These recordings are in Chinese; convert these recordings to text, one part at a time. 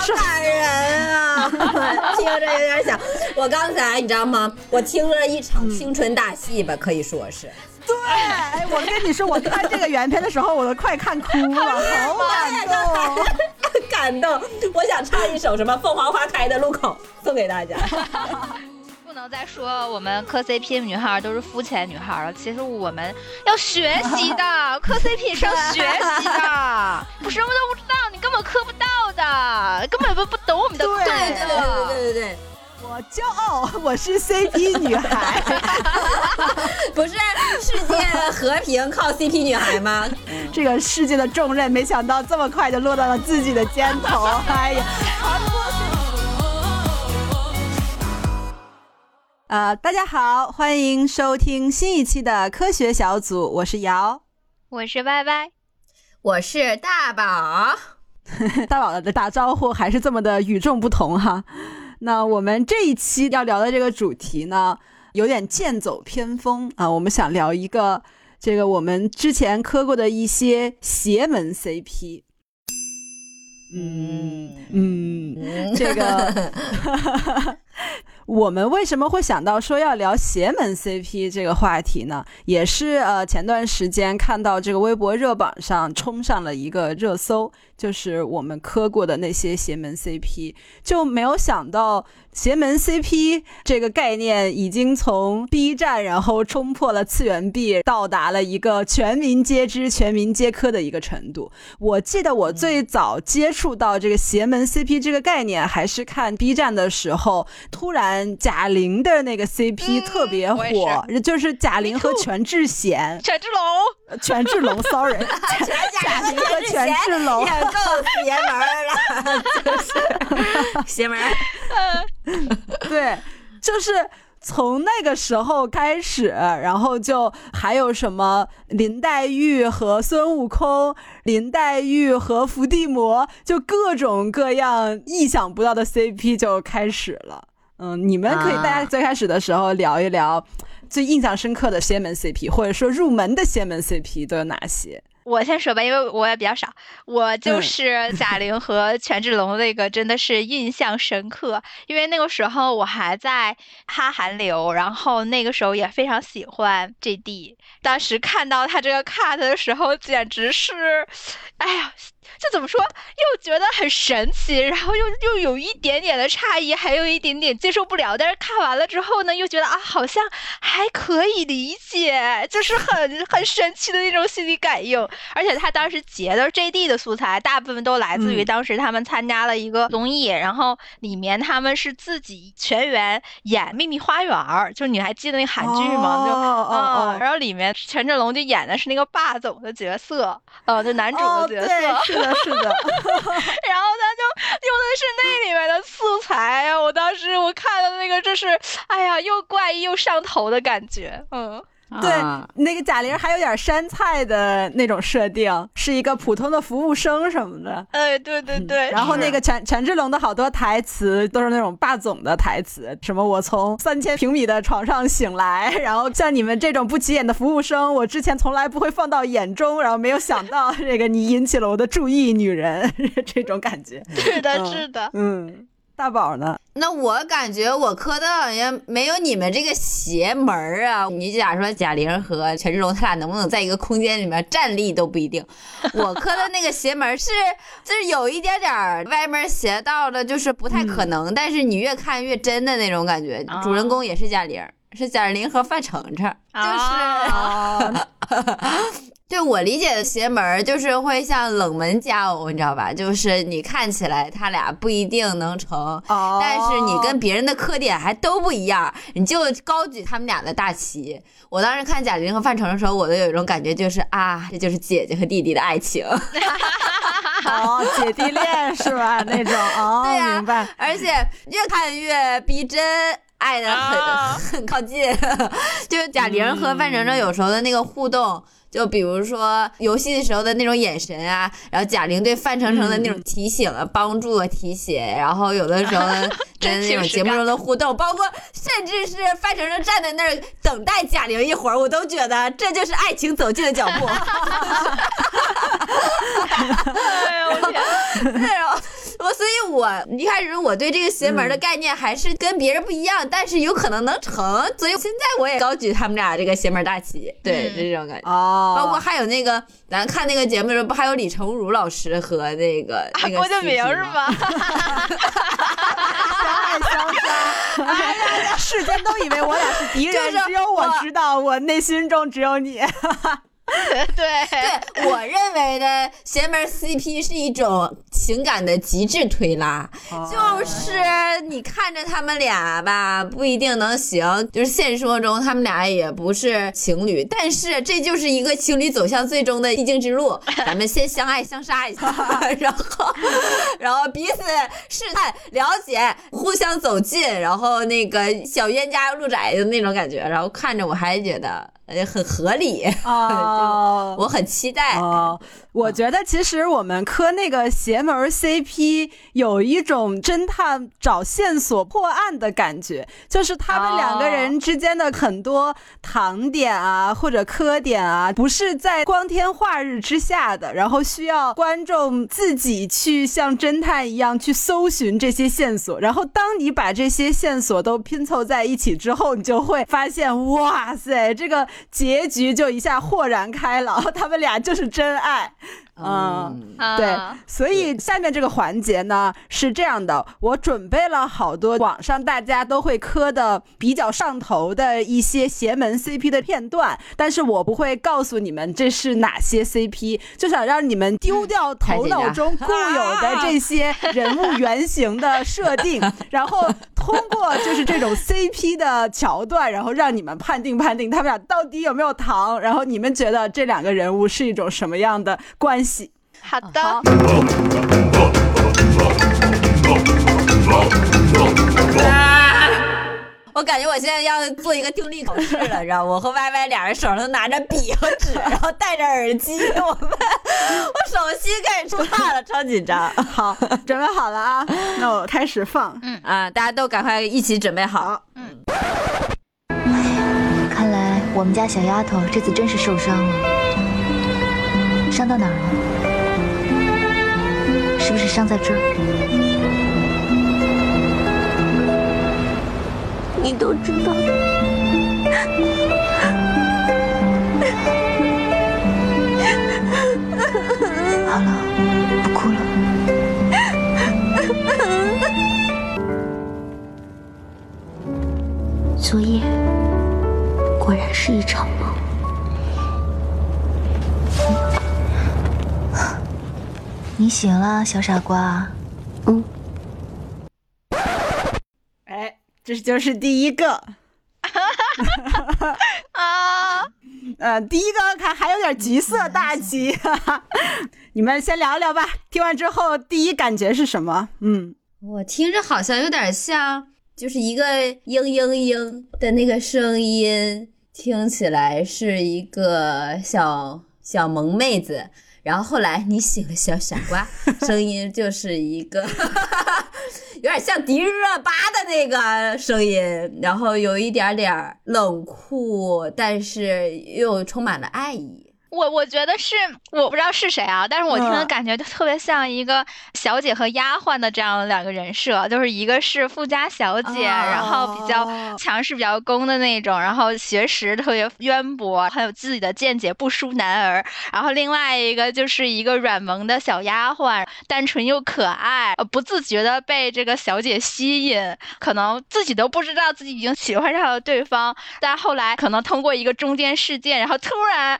是感人啊！听着有点想，我刚才你知道吗？我听了一场青春大戏吧，可以说是。对，哎，我跟你说，我看这个原片的时候，我都快看哭了，好感动，感动！我想唱一首什么《凤凰花开的路口》，送给大家。不能再说我们磕 CP 的女孩都是肤浅女孩了，其实我们要学习的，磕 CP 是要学习的。我什么都不知道，你根本磕不到的，根本不不懂我们的对对对对对对对。我骄傲，我是 CP 女孩 不是世界和平靠 CP 女孩吗？这个世界的重任，没想到这么快就落到了自己的肩头。哎呀，呃，大家好，欢迎收听新一期的科学小组，我是瑶，我是歪歪，我是大宝。大宝的打招呼还是这么的与众不同哈。那我们这一期要聊的这个主题呢，有点剑走偏锋啊。我们想聊一个这个我们之前磕过的一些邪门 CP。嗯嗯，这个。我们为什么会想到说要聊邪门 CP 这个话题呢？也是呃，前段时间看到这个微博热榜上冲上了一个热搜，就是我们磕过的那些邪门 CP，就没有想到邪门 CP 这个概念已经从 B 站然后冲破了次元壁，到达了一个全民皆知、全民皆磕的一个程度。我记得我最早接触到这个邪门 CP 这个概念，还是看 B 站的时候，突然。贾玲的那个 CP 特别火，就是贾玲和全智贤、权志龙、权志龙，sorry，贾玲和权志龙也够邪门了，就是 邪门。对，就是从那个时候开始，然后就还有什么林黛玉和孙悟空、林黛玉和伏地魔，就各种各样意想不到的 CP 就开始了。嗯，你们可以大家最开始的时候聊一聊最印象深刻的仙门 CP，或者说入门的仙门 CP 都有哪些？我先说吧，因为我也比较少，我就是贾玲和权志龙那个真的是印象深刻，因为那个时候我还在哈韩流，然后那个时候也非常喜欢 JD，当时看到他这个 cut 的时候，简直是，哎呀。就怎么说，又觉得很神奇，然后又又有一点点的诧异，还有一点点接受不了。但是看完了之后呢，又觉得啊，好像还可以理解，就是很很神奇的那种心理感应。而且他当时截的 JD 的素材，大部分都来自于当时他们参加了一个综艺，然后里面他们是自己全员演《秘密花园》，就是你还记得那韩剧吗？就哦然后里面权志龙就演的是那个霸总的角色，呃，就男主的角色。是的，是的，然后他就用的是那里面的素材呀，我当时我看的那个就是，哎呀，又怪异又上头的感觉，嗯。对，那个贾玲还有点山菜的那种设定，是一个普通的服务生什么的。哎，对对对。然后那个权权志龙的好多台词都是那种霸总的台词，什么我从三千平米的床上醒来，然后像你们这种不起眼的服务生，我之前从来不会放到眼中，然后没有想到这个你引起了我的注意，女人 这种感觉。是的，是的，嗯。大宝呢？那我感觉我磕的好像没有你们这个邪门儿啊！你假如说贾玲和权志龙，他俩能不能在一个空间里面站立都不一定。我磕的那个邪门是，就是有一点点歪门邪道的，就是不太可能。但是你越看越真的那种感觉。主人公也是贾玲，是贾玲和范丞丞，就是。对我理解的邪门就是会像冷门佳偶，你知道吧？就是你看起来他俩不一定能成，但是你跟别人的磕点还都不一样，你就高举他们俩的大旗。我当时看贾玲和范丞丞的时候，我都有一种感觉，就是啊，这就是姐姐和弟弟的爱情，哦，姐弟恋是吧？那种哦，对呀，明白。而且越看越逼真，爱的很 很靠近。就是贾玲和范丞丞有时候的那个互动。就比如说游戏的时候的那种眼神啊，然后贾玲对范丞丞的那种提醒啊、帮助啊、提携，然后有的时候跟 那种节目中的互动，包括甚至是范丞丞站在那儿等待贾玲一会儿，我都觉得这就是爱情走近的脚步。哎呀，我天！对哦，我我所以，我一开始我对这个邪门的概念还是跟别人不一样，但是有可能能成，所以现在我也高举他们俩这个邪门大旗，对，这种感觉。哦，包括还有那个，咱看那个节目的时候，不还有李成儒老师和那个那个郭敬明是吗？吗？相爱相杀，世间都以为我俩是敌人，就是只有我我知道，我内心中只有你。对。对我认为的邪门 CP 是一种情感的极致推拉，就是你看着他们俩吧，不一定能行，就是现实生活中他们俩也不是情侣，但是这就是一个情侣走向最终的必经之路。咱们先相爱相杀一下，然后然后彼此试探、了解、互相走近，然后那个小冤家路窄的那种感觉，然后看着我还觉得呃很合理。哦，我很期待。哦，我觉得其实我们磕那个邪门 CP 有一种侦探找线索破案的感觉，就是他们两个人之间的很多糖点啊或者磕点啊，不是在光天化日之下的，然后需要观众自己去像侦探一样去搜寻这些线索，然后当你把这些线索都拼凑在一起之后，你就会发现，哇塞，这个结局就一下豁然开了，他们俩就是真爱。嗯，对啊，所以下面这个环节呢是这样的，我准备了好多网上大家都会磕的比较上头的一些邪门 CP 的片段，但是我不会告诉你们这是哪些 CP，就想让你们丢掉头脑中固有的这些人物原型的设定，然后通过就是这种 CP 的桥段，然后让你们判定判定他们俩到底有没有糖，然后你们觉得这两个人物是一种什么样的关系？好的，好 我感觉我现在要做一个听力考试了，知道吗我和 Y Y 俩人手上都拿着笔和纸，然后戴着耳机，我们我手心开始出汗了，超紧张。好，准备好了啊，那我开始放。嗯，啊！大家都赶快一起准备好。嗯看来我们家小丫头这次真是受伤了，伤到哪儿了？是不是伤在这儿？你都知道。你醒了，小傻瓜。嗯，哎，这就是第一个。啊，呃，第一个看还有点橘色大吉，哈哈。你们先聊聊吧。听完之后，第一感觉是什么？嗯，我听着好像有点像，就是一个嘤嘤嘤的那个声音，听起来是一个小小萌妹子。然后后来你醒了，小傻瓜，声音就是一个 有点像迪丽热巴的那个声音，然后有一点点冷酷，但是又充满了爱意。我我觉得是，我不知道是谁啊，但是我听的嗯感觉就特别像一个小姐和丫鬟的这样两个人设，就是一个是富家小姐，然后比较哦强势、比较攻的那种，然后学识特别渊博，很有自己的见解，不输男儿。然后另外一个就是一个软萌的小丫鬟，单纯又可爱，呃不自觉的被这个小姐吸引，可能自己都不知道自己已经喜欢上了对方，但后来可能通过一个中间事件，然后突然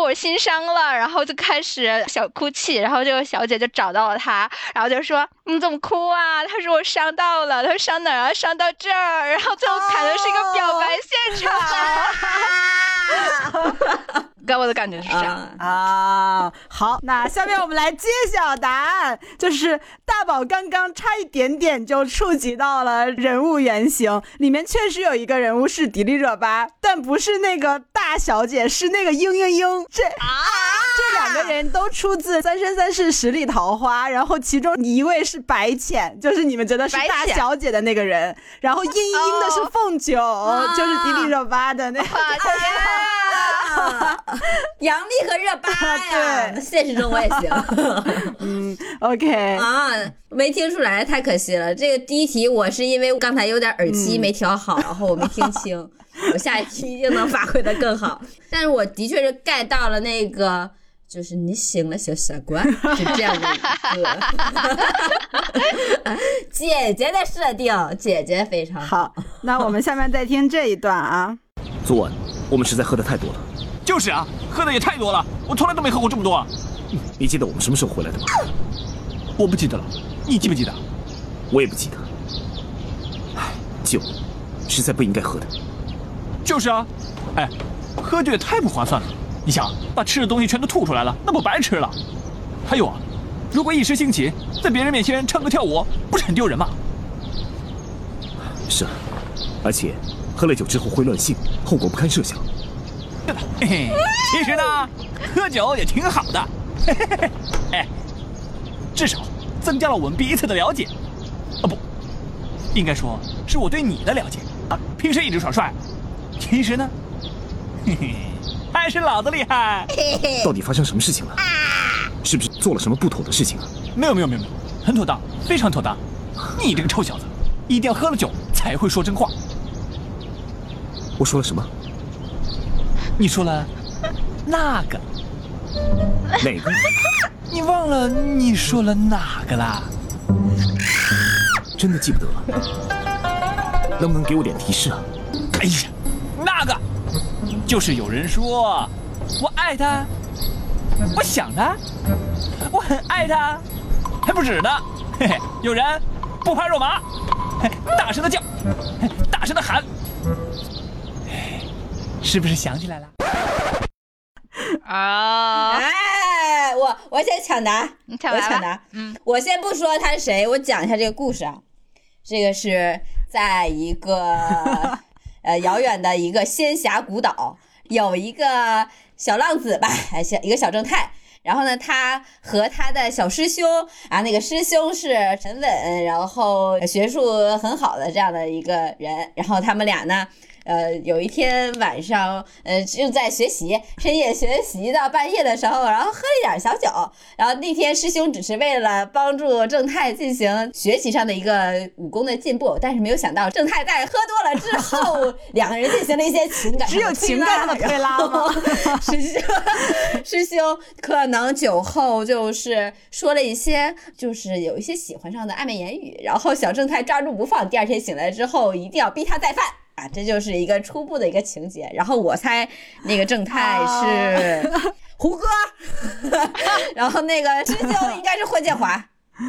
我心伤了，然后就开始小哭泣，然后这个小姐就找到了他，然后就说你怎么哭啊？他说我伤到了，他说伤哪儿啊？伤到这儿，然后最后砍的是一个表白现场。给我的感觉是这样。啊，啊，好，那下面我们来揭晓答案，就是大宝刚刚差一点点就触及到了人物原型，里面确实有一个人物是迪丽热巴，但不是那个大小姐，是那个嘤嘤嘤，这啊，这两个人都出自《三生三世十里桃花》，然后其中一位是白浅，就是你们觉得是大小姐的那个人，然后嘤嘤嘤的是哦凤九，就是迪丽热巴的那个。哇天啊！杨幂和热巴呀，对现实中我也行 嗯，OK，啊，没听出来，太可惜了。这个第一题我是因为刚才有点耳机没调好，然后我没听清，我下一题一定能发挥的更好。但是我的确是 get 到了那个。就是你醒了，小傻瓜，是这样的一个姐姐的设定，姐姐非常好。那我们下面再听这一段啊。昨晚我们实在喝的太多了，就是啊，喝的也太多了，我从来都没喝过这么多。你记得我们什么时候回来的吗？我不记得了，你记不记得？我也不记得。唉，酒实在不应该喝的。就是啊，哎，喝酒也太不划算了。你想把吃的东西全都吐出来了，那不白吃了？还有啊，如果一时兴起在别人面前唱歌跳舞，不是很丢人吗？是啊，而且喝了酒之后会乱性，后果不堪设想。嘿嘿，其实呢，喝酒也挺好的，嘿嘿嘿，哎，至少增加了我们彼此的了解。啊不，应该说是我对你的了解啊。平时一直耍帅，其实呢，嘿嘿。还是老子厉害！到底发生什么事情了？是不是做了什么不妥的事情啊？没有没有没有没有，很妥当，非常妥当。你这个臭小子，一定要喝了酒才会说真话。我说了什么？你说了那个？哪个？你忘了你说了哪个啦？真的记不得了。能不能给我点提示啊？哎呀，那个。就是有人说，我爱他，我想他，我很爱他，还不止呢。嘿 嘿，有人不怕肉麻，大声的叫，大声的喊，是不是想起来了？啊！哎，我我先抢答，你抢答。嗯，我先不说他是谁，我讲一下这个故事啊。这个是在一个。呃，遥远的一个仙侠古岛，有一个小浪子吧，小一个小正太。然后呢，他和他的小师兄啊，那个师兄是沉稳，然后学术很好的这样的一个人。然后他们俩呢。呃，有一天晚上，呃，正在学习，深夜学习到半夜的时候，然后喝了一点小酒。然后那天师兄只是为了帮助正太进行学习上的一个武功的进步，但是没有想到正太在喝多了之后，两个人进行了一些情感，只有情感的推拉吗？师兄，师兄可能酒后就是说了一些，就是有一些喜欢上的暧昧言语，然后小正太抓住不放。第二天醒来之后，一定要逼他再犯。啊，这就是一个初步的一个情节，然后我猜那个正太是 胡歌，然后那个师兄应该是霍建华。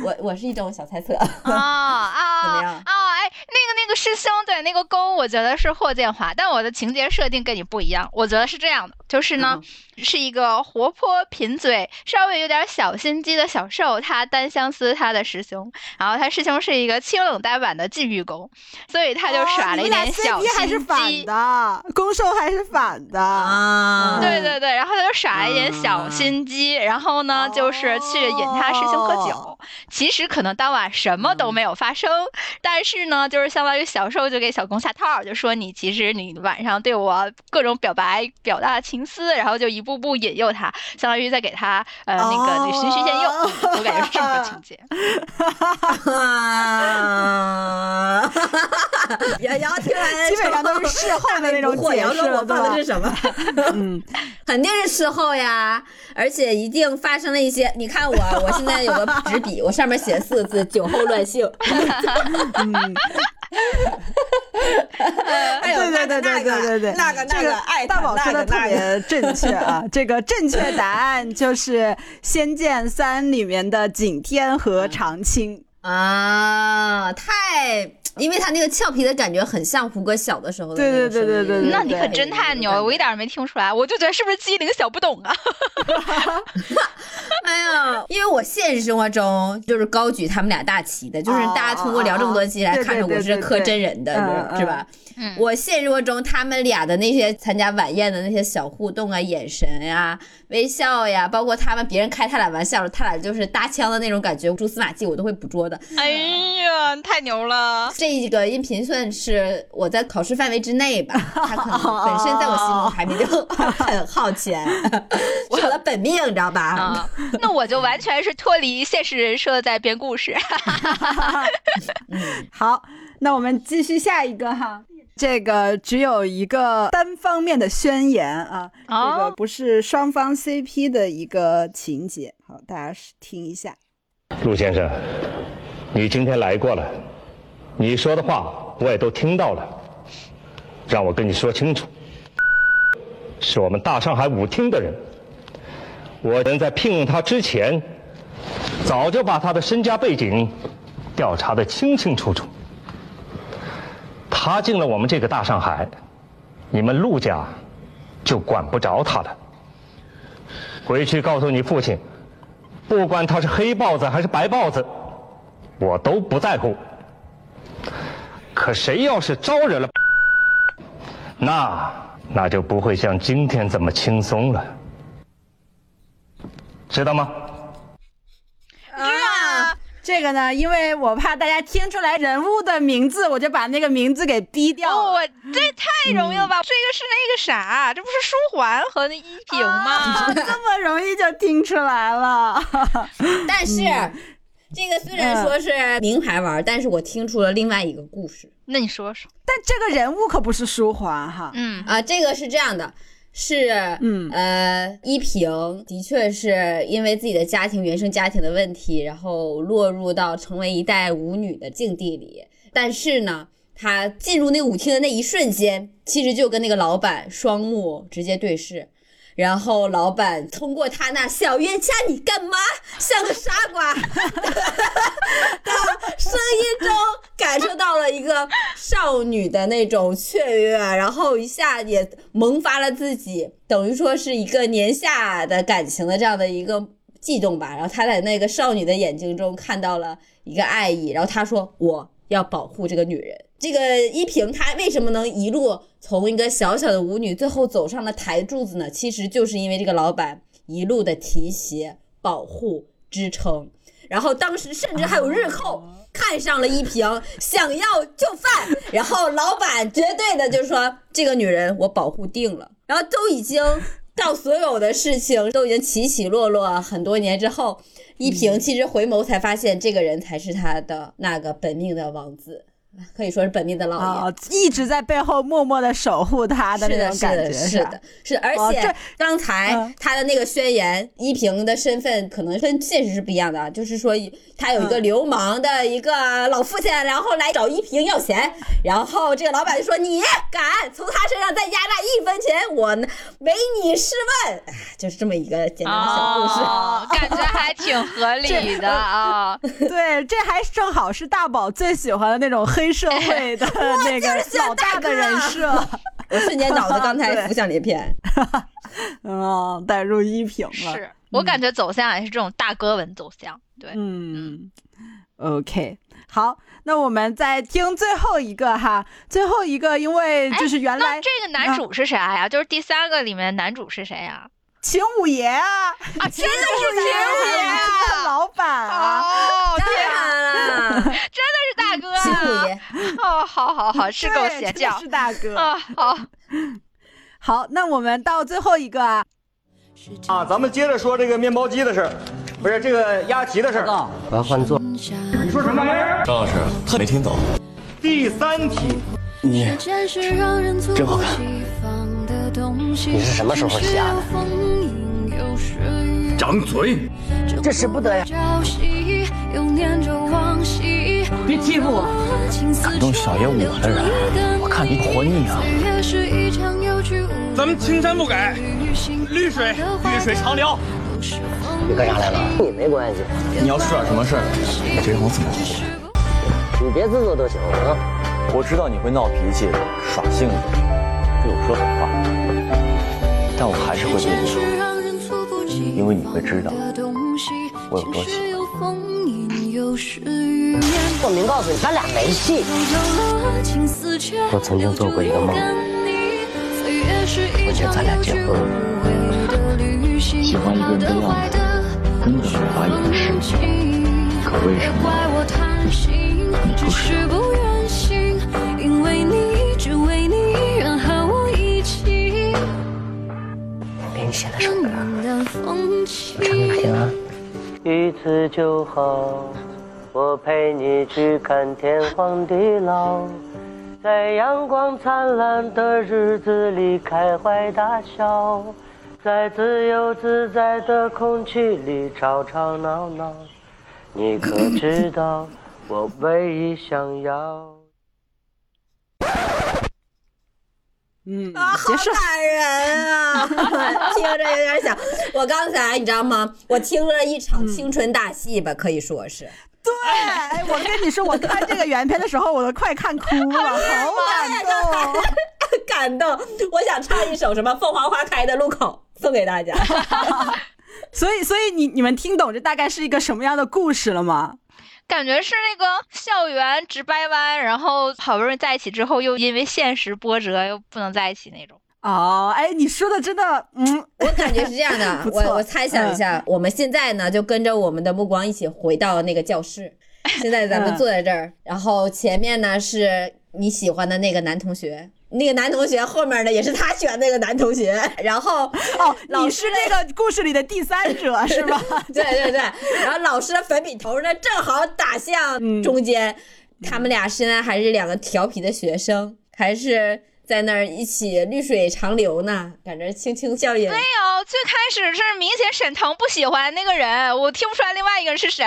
我我是一种小猜测啊 啊，怎么样啊？哎，那个那个师兄对那个勾，我觉得是霍建华，但我的情节设定跟你不一样，我觉得是这样的，就是呢，是一个活泼贫嘴、稍微有点小心机的小受，他单相思他的师兄，然后他师兄是一个清冷呆板的禁欲攻，所以他就耍了一点小心机。还是反的，攻受还是反的啊？对对对，然后他就耍了一点小心机，然后呢，就是去引他师兄喝酒。其实可能当晚什么都没有发生，但是呢，就是相当于小受就给小公下套，就说你其实你晚上对我各种表白，表达情思，然后就一步步引诱他，相当于在给他呃那个循循善诱，我感觉是这么个情节。瑶瑶听完基本上都是事后的那种解释，我放的是什么？嗯，肯定是事后呀，而且一定发生了一些。你看我，我现在有个纸笔，我上面写四个字：酒后乱性。嗯，对对对对对对对，那个那个爱大宝说的特别正确啊！这个正确答案就是《仙剑三》里面的景天和长青啊，太。因为他那个俏皮的感觉很像胡歌小的时候的。对对对对对，那你可真太牛了，我一点没听出来，我就觉得是不是机灵小不懂啊？哎呀，因为我现实生活中就是高举他们俩大旗的，就是大家通过聊这么多期来看着我是磕真人的，是吧？嗯我现实生活中他们俩的那些参加晚宴的那些小互动啊、眼神呀、微笑呀，包括他们别人开他俩玩笑，他俩就是搭腔的那种感觉，蛛丝马迹我都会捕捉的。哎呀，太牛了！这个音频算是我在考试范围之内吧，他可能本身在我心中排名就很靠前，是我的本命，你知道吧？啊，那我就完全是脱离现实人设在编故事。好，那我们继续下一个哈。这个只有一个单方面的宣言啊，这个哦不是双方 CP 的一个情节。好，大家听一下。陆先生，你今天来过了，你说的话我也都听到了，让我跟你说清楚，是我们大上海舞厅的人，我人在聘用他之前，早就把他的身家背景调查的清清楚楚。他进了我们这个大上海，你们陆家就管不着他了。回去告诉你父亲。不管他是黑豹子还是白豹子，我都不在乎。可谁要是招惹了，那那就不会像今天这么轻松了，知道吗？啊，这个呢，因为我怕大家听出来人物的名字，我就把那个名字给逼掉了。哦，我这太容易了吧？这个是那个啥，这不是书桓和那依萍吗？啊这么容易就听出来了。但是、这个虽然说是名牌玩，但是我听出了另外一个故事那你说说。但这个人物可不是书桓哈。嗯啊。这个是这样的。是，嗯呃，依萍的确是因为自己的家庭原生家庭的问题，然后落入到成为一代舞女的境地里。但是呢，她进入那个舞厅的那一瞬间，其实就跟那个老板双目直接对视，然后老板通过他那“小冤家你干嘛，像个傻瓜”的声音中，感受到了一个少女的那种雀跃，然后一下也萌发了自己，等于说是一个年下的感情的这样的一个悸动吧。然后他在那个少女的眼睛中看到了一个爱意，然后他说：“我要保护这个女人。”这个依萍她为什么能一路从一个小小的舞女，最后走上了台柱子呢？其实就是因为这个老板一路的提携、保护、支撑。然后当时甚至还有日寇看上了依萍，想要就范，然后老板绝对的就说这个女人我保护定了，然后都已经到所有的事情都已经起起落落很多年之后，依萍其实回眸才发现这个人才是她的那个本命的王子。可以说是本命的老一直在背后默默的守护他的是的，那种感觉，是的，是的，是，而且刚才嗯。他的那个宣言，依萍的身份可能跟现实是不一样的啊，就是说他有一个嗯。流氓的一个老父亲，然后来找依萍要钱，然后这个老板就说你敢从他身上再压榨一分钱，我呢唯你是问，哎就是这么一个简单的小故事。哦，感觉还挺合理的啊。对，这还正好是大宝最喜欢的那种黑社会的 那个老大的人设，我瞬间脑子刚才 浮想联翩。嗯，带入依萍了，是我感觉走向也是这种大哥文走向。对，嗯，OK，好，那我们再听最后一个哈，最后一个，因为就是原来那这个男主是谁呀？就是第三个里面男主是谁呀？秦五爷啊，啊，真的是秦五爷啊！老板啊，天啊，真的，是大哥秦五啊！爷，哦，好好好，是够邪教是大哥。啊！好，好，那我们到最后一个啊，啊，咱们接着说这个面包机的事儿，不是这个鸭旗的事儿。我要换座。你说什么玩意儿？张老师，他没听懂。第三题，你真好看。你是什么时候瞎的？掌嘴！这使不得呀！别欺负我！敢动小爷我的人，我看你活腻了。咱们青山不改，绿水绿水长流。你干啥来了？跟你没关系，你要出点什么事儿，你这让我怎么活？你别自作多情啊！我知道你会闹脾气、耍性子，对我说狠话，但我还是会对你说，因为你会知道我有多喜欢。我明告诉你，咱俩没戏。我曾经做过一个梦，我见咱俩结婚了。喜欢一个人的样子，根本无法掩饰。可为什么你不是？写的首歌，我唱给你听啊。一次就好，我陪你去看天荒地老，在阳光灿烂的日子里开怀大笑，在自由自在的空气里吵吵闹闹。你可知道，我唯一想要。嗯，啊，好感人啊！听着有点想，我刚才你知道吗？我听了一场青春大戏吧，可以说是。对，哎，我跟你说，我看这个原片的时候，我都快看哭了，好感动，感动！我想唱一首什么《凤凰花开的路口》送给大家。所以，所以你你们听懂这大概是一个什么样的故事了吗？感觉是那个校园直掰弯，然后好不容易在一起之后，又因为现实波折又不能在一起那种。哦，哎，你说的真的，嗯，我感觉是这样的。我我猜想一下，我们现在呢就跟着我们的目光一起回到那个教室。现在咱们 坐在这儿，然后前面呢是你喜欢的那个男同学。那个男同学后面的，也是他喜欢那个男同学，然后哦，老师那个故事里的第三者 是吧？对对对，然后老师的粉笔头呢，正好打向中间，他们俩现在还是两个调皮的学生，还是。在那儿一起绿水长流呢，感觉轻轻笑颜。没有，最开始是明显沈腾不喜欢那个人，我听不出来另外一个人是谁，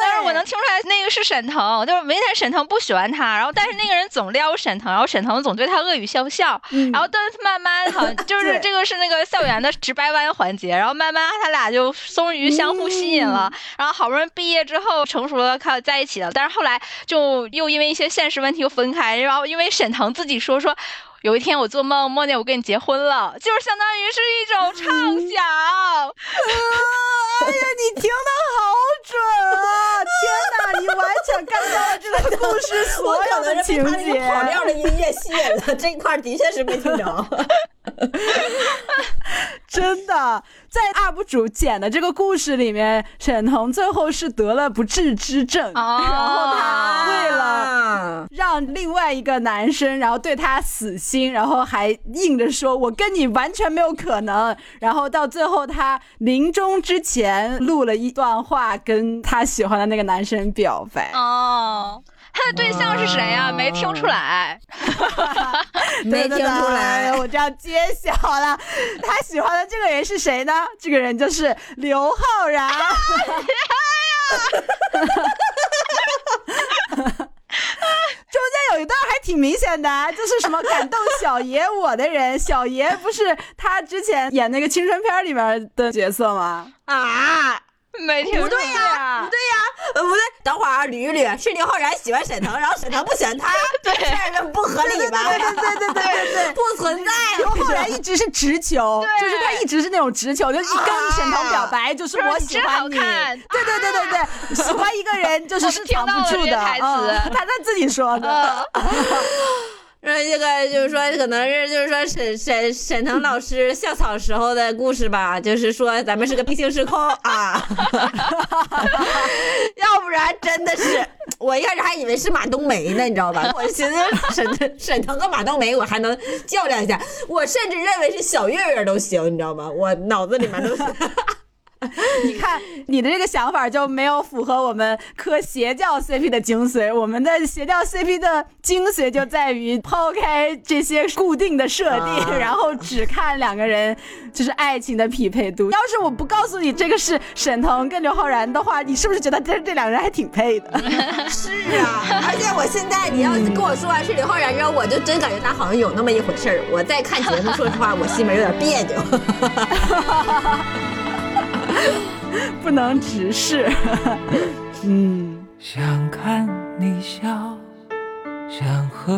但是我能听出来那个是沈腾，就是明显沈腾不喜欢他，然后但是那个人总撩沈腾，然后沈腾总对他恶语相向，然后但是慢慢好像 就是这个是那个校园的直掰弯环节，然后慢慢他俩就终于相互吸引了，然后好不容易毕业之后成熟了，靠在一起了，但是后来就又因为一些现实问题又分开，然后因为沈腾自己说说。有一天我做梦梦见我跟你结婚了，就是相当于是一种畅想。哎呀，你听的好准啊！天哪，你完全看到了这个故事所有的情节。跑调的音乐吸引了，这块的确是没听着。真的，在 UP 主剪的这个故事里面，沈腾最后是得了不治之症，然后他为了让另外一个男生，然后对他死心，然后还硬着说我跟你完全没有可能，然后到最后他临终之前录了一段话，跟他喜欢的那个男生表白。哦。他的对象是谁呀？没听出来，没听出来，我就要揭晓了。他喜欢的这个人是谁呢？这个人就是刘昊然。哎呀！中间有一段还挺明显的，就是什么感动小爷我的人，小爷不是他之前演那个青春片里面的角色吗？啊！没听不对呀，不对呀，呃，不对，等会儿捋一捋，是刘昊然喜欢沈腾，然后沈腾不喜欢他，对，这不合理吧？对对对对对对，不存在。刘昊然一直是直球，就是他一直是那种直球，就一跟沈腾表白，就是我喜欢你。对对对对对，喜欢一个人就是是藏不住的台词，他在自己说的。说这个就是说，可能是就是说沈沈沈腾老师校草时候的故事吧，就是说咱们是个平行时空啊，要不然真的是我一开始还以为是马冬梅呢，你知道吧？我寻思沈沈腾和马冬梅我还能较量一下，我甚至认为是小岳岳都行，你知道吗？我脑子里面都是。你看，你的这个想法就没有符合我们磕邪教 CP 的精髓。我们的邪教 CP 的精髓就在于抛开这些固定的设定，然后只看两个人就是爱情的匹配度。要是我不告诉你这个是沈腾跟刘昊然的话，你是不是觉得这这两个人还挺配的？是啊，而且我现在你要跟我说完是刘昊然，然后我就真感觉他好像有那么一回事儿。我在看节目，说实话，我心里面有点别扭。不能直视。嗯，想看你笑，想和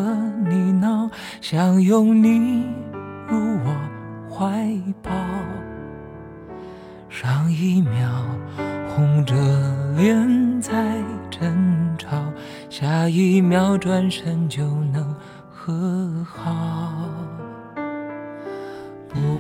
你闹，想拥你入我怀抱。上一秒红着脸在争吵，下一秒转身就能和好。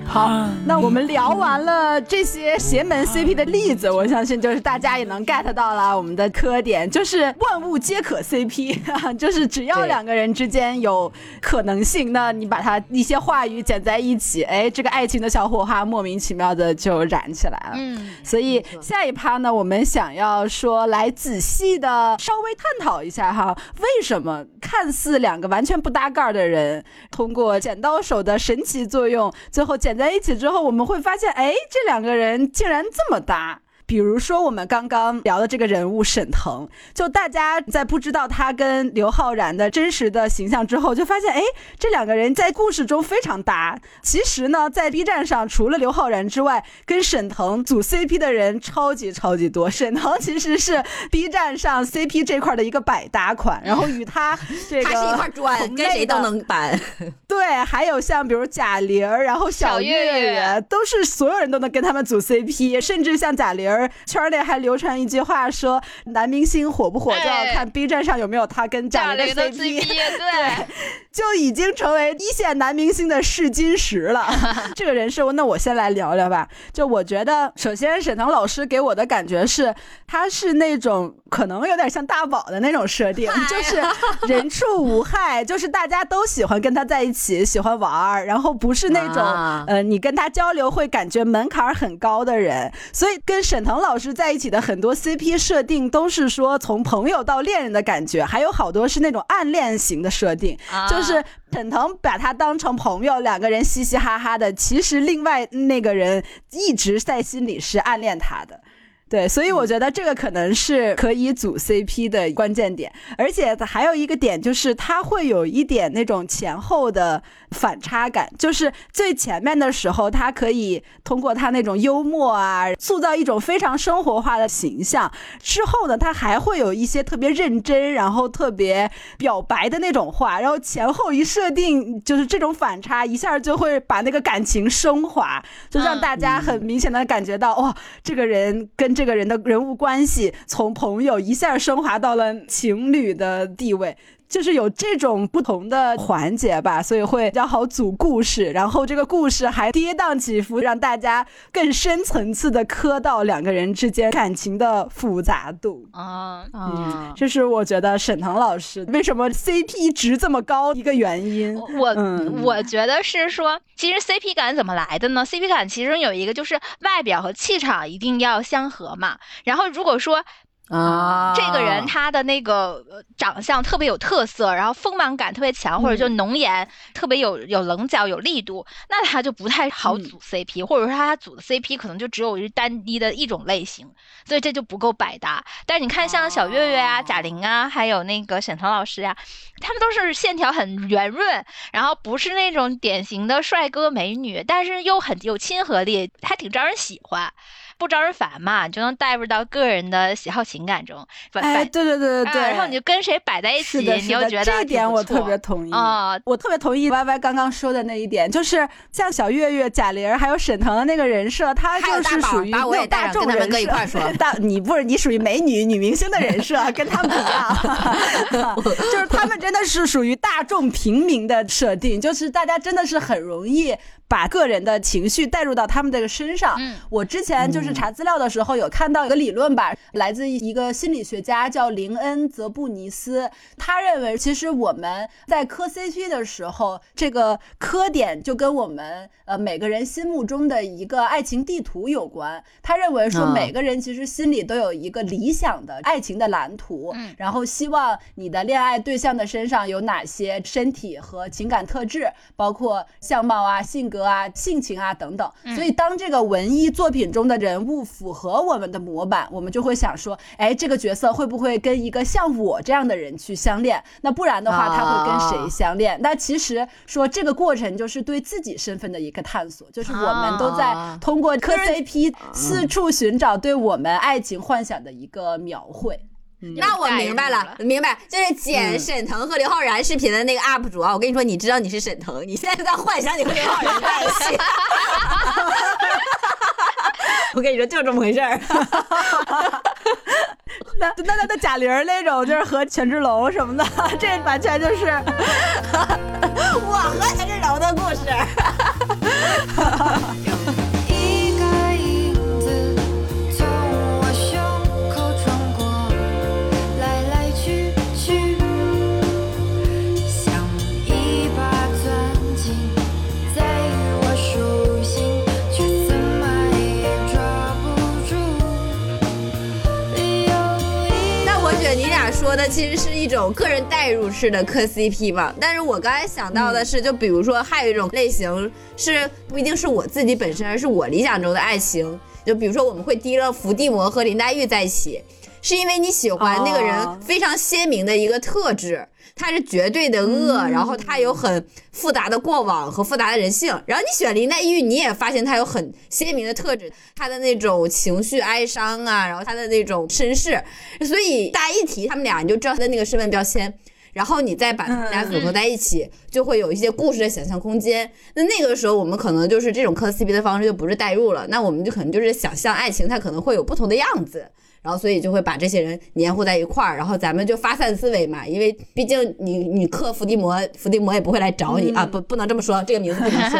好，那我们聊完了这些邪门 CP 的例子，我相信就是大家也能 get 到了我们的磕点，就是万物皆可 CP，就是只要两个人之间有可能性，那你把它一些话语剪在一起，哎，这个爱情的小火花莫名其妙的就燃起来了。嗯，所以下一趴呢，我们想要说来仔细的稍微探讨一下哈，为什么看似两个完全不搭盖的人，通过剪刀手的神奇作用，最后剪在一起之后，我们会发现，哎，这两个人竟然这么搭。比如说，我们刚刚聊的这个人物沈腾，就大家在不知道他跟刘昊然的真实的形象之后，就发现，哎，这两个人在故事中非常搭。其实呢，在 B 站上，除了刘昊然之外，跟沈腾组 CP 的人超级超级多。沈腾其实是 B 站上 CP 这块的一个百搭款，然后 与他这个他是一块砖，跟谁都能搬。对，还有像比如贾玲，然后小岳岳，都是所有人都能跟他们组 CP，甚至像贾玲。圈内还流传一句话说，男明星火不火就要看 B 站上有没有他跟贾玲的 CP，对，就已经成为一线男明星的试金石了。这个人设，那我先来聊聊吧。就我觉得，首先沈腾老师给我的感觉是，他是那种可能有点像大宝的那种设定，就是人畜无害，就是大家都喜欢跟他在一起，喜欢玩儿，然后不是那种呃，你跟他交流会感觉门槛很高的人，所以跟沈。腾老师在一起的很多 CP 设定都是说从朋友到恋人的感觉，还有好多是那种暗恋型的设定，就是沈腾把他当成朋友，两个人嘻嘻哈哈的，其实另外那个人一直在心里是暗恋他的。对，所以我觉得这个可能是可以组 CP 的关键点，而且还有一个点就是它会有一点那种前后的反差感，就是最前面的时候，它可以通过它那种幽默啊，塑造一种非常生活化的形象；之后呢，它还会有一些特别认真，然后特别表白的那种话，然后前后一设定，就是这种反差一下就会把那个感情升华，就让大家很明显的感觉到，哇，这个人跟这。个人的人物关系从朋友一下升华到了情侣的地位。就是有这种不同的环节吧，所以会比较好组故事，然后这个故事还跌宕起伏，让大家更深层次的磕到两个人之间感情的复杂度啊啊！这是我觉得沈腾老师为什么 CP 值这么高一个原因。我我觉得是说，其实 CP 感怎么来的呢？CP 感其中有一个就是外表和气场一定要相合嘛。然后如果说。啊，这个人他的那个长相特别有特色，然后丰满感特别强，或者就浓颜特别有有棱角有力度，那他就不太好组 CP，或者说他组的 CP 可能就只有一单一的一种类型，所以这就不够百搭。但是你看像小岳岳啊、贾玲啊，还有那个沈腾老师呀，他们都是线条很圆润，然后不是那种典型的帅哥美女，但是又很有亲和力，还挺招人喜欢。不招人烦嘛，就能带入到个人的喜好情感中。哎，对对对对对，然后你就跟谁摆在一起，你又觉得这一点我特别同意啊，我特别同意 Y Y 刚刚说的那一点，就是像小岳岳、贾玲还有沈腾的那个人设，他就是属于大众人设。大你不是你属于美女女明星的人设，跟他们不一样，就是他们真的是属于大众平民的设定，就是大家真的是很容易。把个人的情绪带入到他们这个身上。嗯我之前就是查资料的时候有看到一个理论吧，来自一个心理学家叫林恩·泽布尼斯，他认为其实我们在磕 CP 的时候，这个磕点就跟我们呃每个人心目中的一个爱情地图有关。他认为说每个人其实心里都有一个理想的爱情的蓝图，然后希望你的恋爱对象的身上有哪些身体和情感特质，包括相貌啊、性格。格啊，性情啊等等，所以当这个文艺作品中的人物符合我们的模板，我们就会想说，哎，这个角色会不会跟一个像我这样的人去相恋？那不然的话，他会跟谁相恋？那其实说这个过程就是对自己身份的一个探索，就是我们都在通过磕 CP 四处寻找对我们爱情幻想的一个描绘。那我明白了，明白，就是剪沈腾和刘昊然视频的那个 UP 主啊。我跟你说，你知道你是沈腾，你现在在幻想你和刘昊然在一起。我跟你说，就这么回事儿。那那那那贾玲那种就是和权志龙什么的，这完全就是 我和权志龙的故事。种个人代入式的磕 CP 吧，但是我刚才想到的是，就比如说还有一种类型是不一定是我自己本身，而是我理想中的爱情。就比如说我们会提了伏地魔和林黛玉在一起，是因为你喜欢那个人非常鲜明的一个特质。他是绝对的恶，然后他有很复杂的过往和复杂的人性。然后你选林黛玉，你也发现他有很鲜明的特质，他的那种情绪哀伤啊，然后他的那种身世。所以大家一提他们俩，你就知道他的那个身份标签。然后你再把他们俩组合在一起，就会有一些故事的想象空间。那那个时候我们可能就是这种磕 CP 的方式就不是代入了，那我们就可能就是想象爱情它可能会有不同的样子。然后，所以就会把这些人黏糊在一块儿，然后咱们就发散思维嘛。因为毕竟你你克伏地魔，伏地魔也不会来找你啊，不不能这么说，这个名字不能说。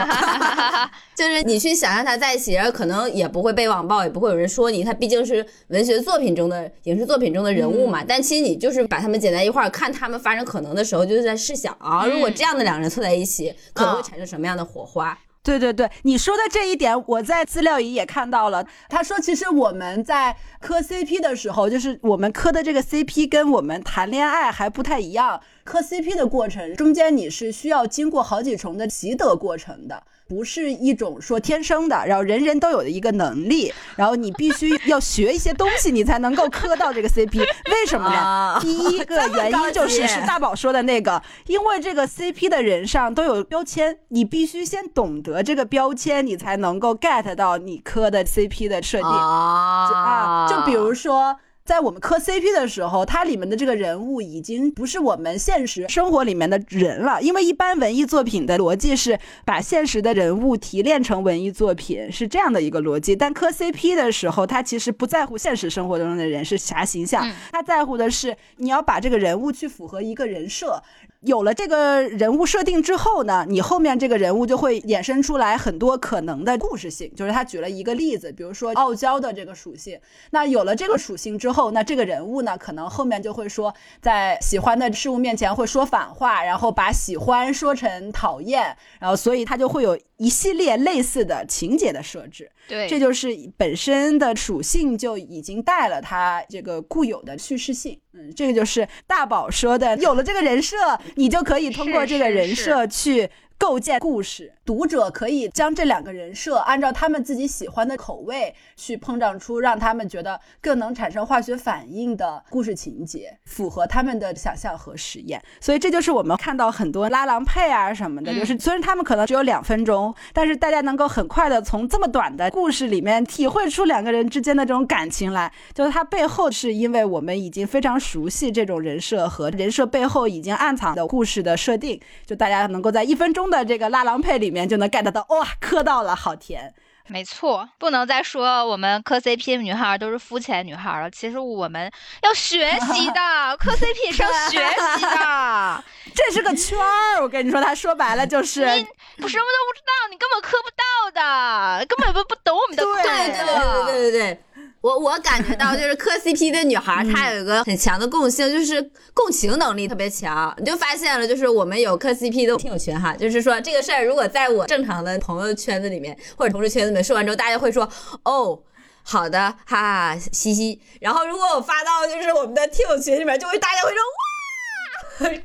就是你去想象他在一起，然后可能也不会被网暴，也不会有人说你。他毕竟是文学作品中的、影视作品中的人物嘛。但其实你就是把他们剪在一块儿，看他们发生可能的时候，就是在试想啊，如果这样的两个人凑在一起，可能会产生什么样的火花。对对对，你说的这一点，我在资料里也看到了。他说，其实我们在磕 CP 的时候，就是我们磕的这个 CP 跟我们谈恋爱还不太一样。磕 CP 的过程中间，你是需要经过好几重的习得过程的。不是一种说天生的，然后人人都有的一个能力，然后你必须要学一些东西，你才能够磕到这个 CP。为什么呢？第一个 原因就是是大宝说的那个，因为这个 CP 的人上都有标签，你必须先懂得这个标签，你才能够 get 到你磕的 CP 的设定啊。就比如说。在我们磕 CP 的时候，它里面的这个人物已经不是我们现实生活里面的人了，因为一般文艺作品的逻辑是把现实的人物提炼成文艺作品，是这样的一个逻辑。但磕 CP 的时候，他其实不在乎现实生活中的人是啥形象，他在乎的是你要把这个人物去符合一个人设。有了这个人物设定之后呢，你后面这个人物就会衍生出来很多可能的故事性。就是他举了一个例子，比如说傲娇的这个属性。那有了这个属性之后，那这个人物呢，可能后面就会说，在喜欢的事物面前会说反话，然后把喜欢说成讨厌，然后所以他就会有一系列类似的情节的设置。对，这就是本身的属性就已经带了它这个固有的叙事性。嗯，这个就是大宝说的，有了这个人设，你就可以通过这个人设去。构建故事，读者可以将这两个人设按照他们自己喜欢的口味去碰撞出让他们觉得更能产生化学反应的故事情节，符合他们的想象和实验。所以这就是我们看到很多拉郎配啊什么的，就是虽然他们可能只有两分钟，但是大家能够很快的从这么短的故事里面体会出两个人之间的这种感情来，就是它背后是因为我们已经非常熟悉这种人设和人设背后已经暗藏的故事的设定，就大家能够在一分钟。的这个拉郎配里面就能 get 到，哇，磕到了，好甜。没错，不能再说我们磕 CP 的女孩都是肤浅女孩了。其实我们要学习的，磕 CP 是要学习的，这是个圈儿。我跟你说，他说白了就是，你不什么都不知道，你根本磕不到的，根本不不懂我们的。对对对对对对。我我感觉到就是磕 CP 的女孩，她有一个很强的共性，就是共情能力特别强。你就发现了，就是我们有磕 CP 的听友群哈，就是说这个事儿如果在我正常的朋友圈子里面或者同事圈子里面说完之后，大家会说哦，好的，哈哈，嘻嘻。然后如果我发到就是我们的听友群里面，就会大家会说哇。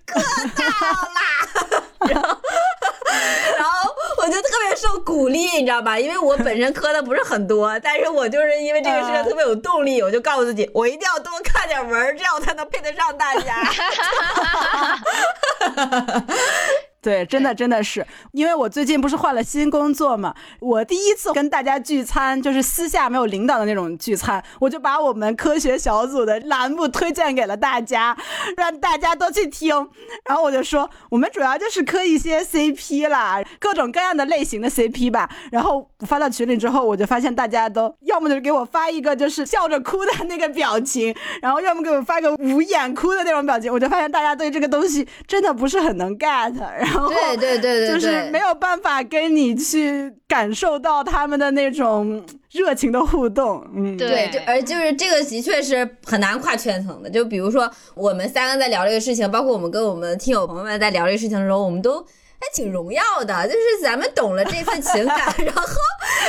磕到啦，然后，然后我就特别受鼓励，你知道吧？因为我本身磕的不是很多，但是我就是因为这个事情特别有动力，我就告诉自己，我一定要多看点文，这样我才能配得上大家。对，真的真的是，因为我最近不是换了新工作嘛，我第一次跟大家聚餐，就是私下没有领导的那种聚餐，我就把我们科学小组的栏目推荐给了大家，让大家都去听。然后我就说，我们主要就是磕一些 CP 啦，各种各样的类型的 CP 吧。然后发到群里之后，我就发现大家都要么就是给我发一个就是笑着哭的那个表情，然后要么给我发个捂眼哭的那种表情，我就发现大家对这个东西真的不是很能 get。对对对对，就是没有办法跟你去感受到他们的那种热情的互动。嗯，对，就而就是这个的确是很难跨圈层的。就比如说我们三个在聊这个事情，包括我们跟我们听友朋友们在聊这个事情的时候，我们都还挺荣耀的。就是咱们懂了这份情感，然后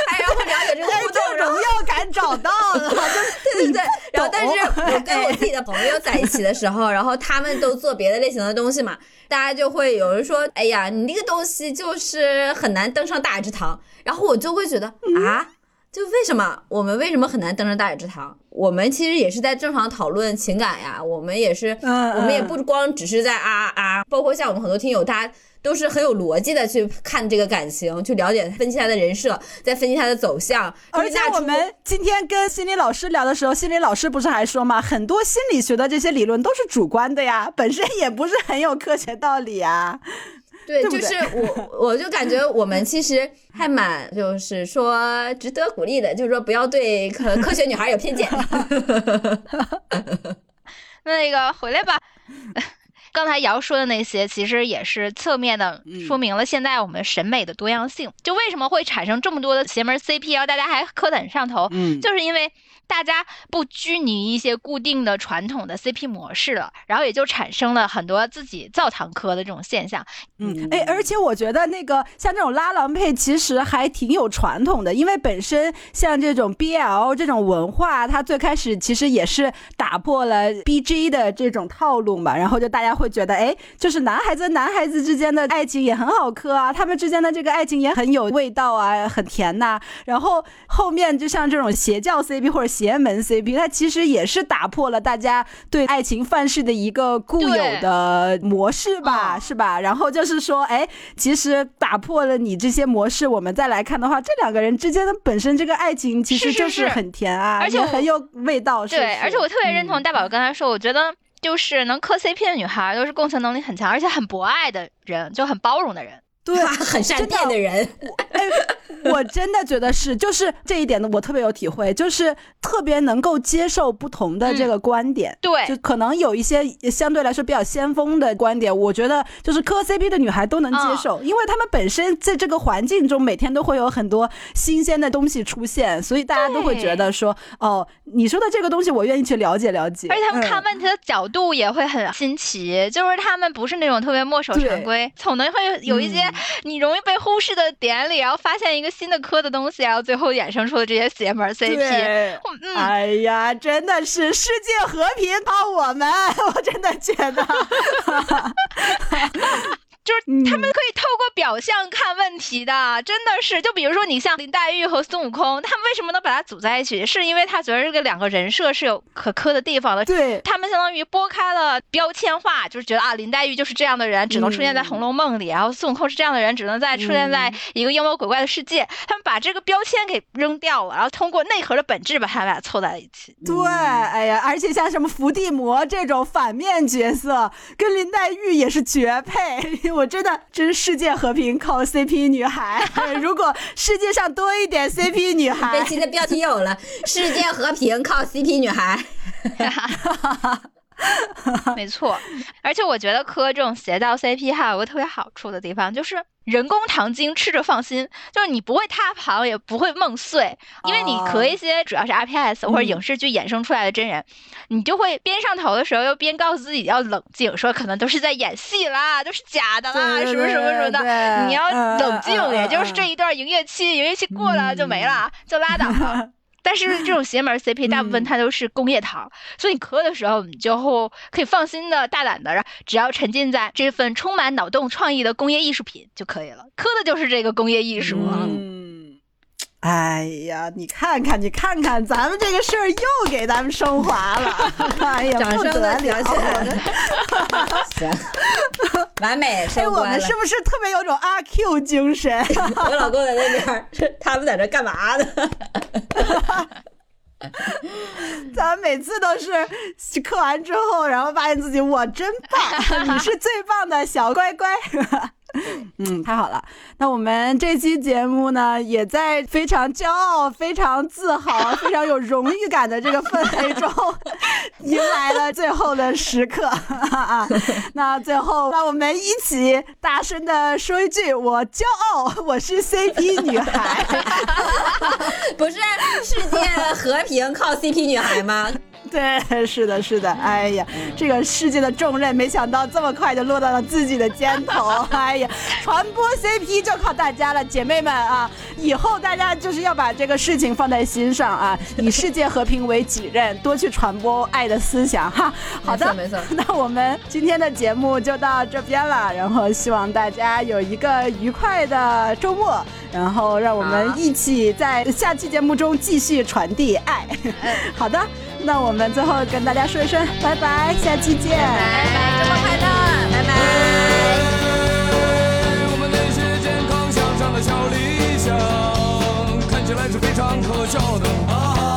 还然后了解这个互动，荣耀感找到了。对对对，然后但是我跟我自己的朋友在一起的时候，然后他们都做别的类型的东西嘛。大家就会有人说：“哎呀，你那个东西就是很难登上大雅之堂。”然后我就会觉得啊，就为什么我们为什么很难登上大雅之堂？我们其实也是在正常讨论情感呀，我们也是，我们也不光只是在啊啊，包括像我们很多听友，他都是很有逻辑的去看这个感情，去了解、分析他的人设，再分析他的走向。而且我们今天跟心理老师聊的时候，心理老师不是还说吗？很多心理学的这些理论都是主观的呀，本身也不是很有科学道理啊。对，就是我，我就感觉我们其实还蛮，就是说值得鼓励的，就是说不要对科科学女孩有偏见。那个回来吧。刚才瑶说的那些，其实也是侧面的说明了现在我们审美的多样性。就为什么会产生这么多的邪门 CP，然后大家还磕得很上头，嗯，就是因为。大家不拘泥一些固定的传统的 CP 模式了，然后也就产生了很多自己造堂磕的这种现象。嗯，哎，而且我觉得那个像这种拉郎配其实还挺有传统的，因为本身像这种 BL 这种文化，它最开始其实也是打破了 BG 的这种套路嘛，然后就大家会觉得，哎，就是男孩子男孩子之间的爱情也很好磕啊，他们之间的这个爱情也很有味道啊，很甜呐。然后后面就像这种邪教 CP 或者。邪门 CP，它其实也是打破了大家对爱情范式的一个固有的模式吧，是吧？然后就是说，哎，其实打破了你这些模式，我们再来看的话，这两个人之间的本身这个爱情其实就是很甜啊，而且很有味道。对，而且我特别认同大宝刚才说，我觉得就是能磕 CP 的女孩都是共情能力很强，而且很博爱的人，就很包容的人。对，很善变的人，哎，我真的觉得是，就是这一点呢，我特别有体会，就是特别能够接受不同的这个观点。对，就可能有一些相对来说比较先锋的观点，我觉得就是磕 CP 的女孩都能接受，因为她们本身在这个环境中每天都会有很多新鲜的东西出现，所以大家都会觉得说，哦，你说的这个东西我愿意去了解了解。而且他们看问题的角度也会很新奇，就是他们不是那种特别墨守成规，总能会有一些。你容易被忽视的点里，然后发现一个新的科的东西，然后最后衍生出了这些邪门 CP。哎呀，真的是世界和平靠我们，我真的觉得。就是他们可以透过表象看问题的，真的是。就比如说你像林黛玉和孙悟空，他们为什么能把它组在一起？是因为他觉得这个两个人设是有可磕的地方的。对，他们相当于拨开了标签化，就是觉得啊，林黛玉就是这样的人，只能出现在《红楼梦》里；然后孙悟空是这样的人，只能在出现在一个妖魔鬼怪的世界。他们把这个标签给扔掉了，然后通过内核的本质把他们俩凑在了一起。对，哎呀，而且像什么伏地魔这种反面角色，跟林黛玉也是绝配。我真的，真世界和平靠 CP 女孩。如果世界上多一点 CP 女孩，这期的标题有了：世界和平靠 CP 女孩。没错，而且我觉得磕这种邪道 CP 还有个特别好处的地方，就是人工糖精吃着放心，就是你不会塌盘，也不会梦碎，因为你磕一些主要是 RPS 或者影视剧衍生出来的真人，你就会边上头的时候又边告诉自己要冷静，说可能都是在演戏啦，都是假的啦，什么什么什么的，你要冷静，也就是这一段营业期，营业期过了就没了，就拉倒了。但是这种邪门 CP 大部分它都是工业糖，所以你磕的时候你就可以放心的大胆的，只要沉浸在这份充满脑洞创意的工业艺术品就可以了。磕的就是这个工业艺术。嗯，哎呀，你看看，你看看，咱们这个事儿又给咱们升华了。哎呀，掌声的表现。行。完美收官了。我们是不是特别有种阿 Q 精神？我老公在那边，他们在这干嘛呢？咱们每次都是刻完之后，然后发现自己我真棒，你是最棒的小乖乖。嗯，太好了。那我们这期节目呢，也在非常骄傲、非常自豪、非常有荣誉感的这个氛围中，迎来了最后的时刻啊！那最后，让我们一起大声的说一句：“我骄傲，我是 CP 女孩。”不是世界和平靠 CP 女孩吗？对，是的，是的。哎呀，这个世界的重任，没想到这么快就落到了自己的肩头。哎呀，传播 CP 就靠大家了，姐妹们啊！以后大家就是要把这个事情放在心上啊，以世界和平为己任，多去传播爱的思想哈。好的，没错。那我们今天的节目就到这边了，然后希望大家有一个愉快的周末，然后让我们一起在下期节目中继续传递爱。好的。那我们最后跟大家说一声拜拜，下期见，拜拜，周末快乐，拜拜。我们那些健康向上的小理想，看起来是非常可笑的。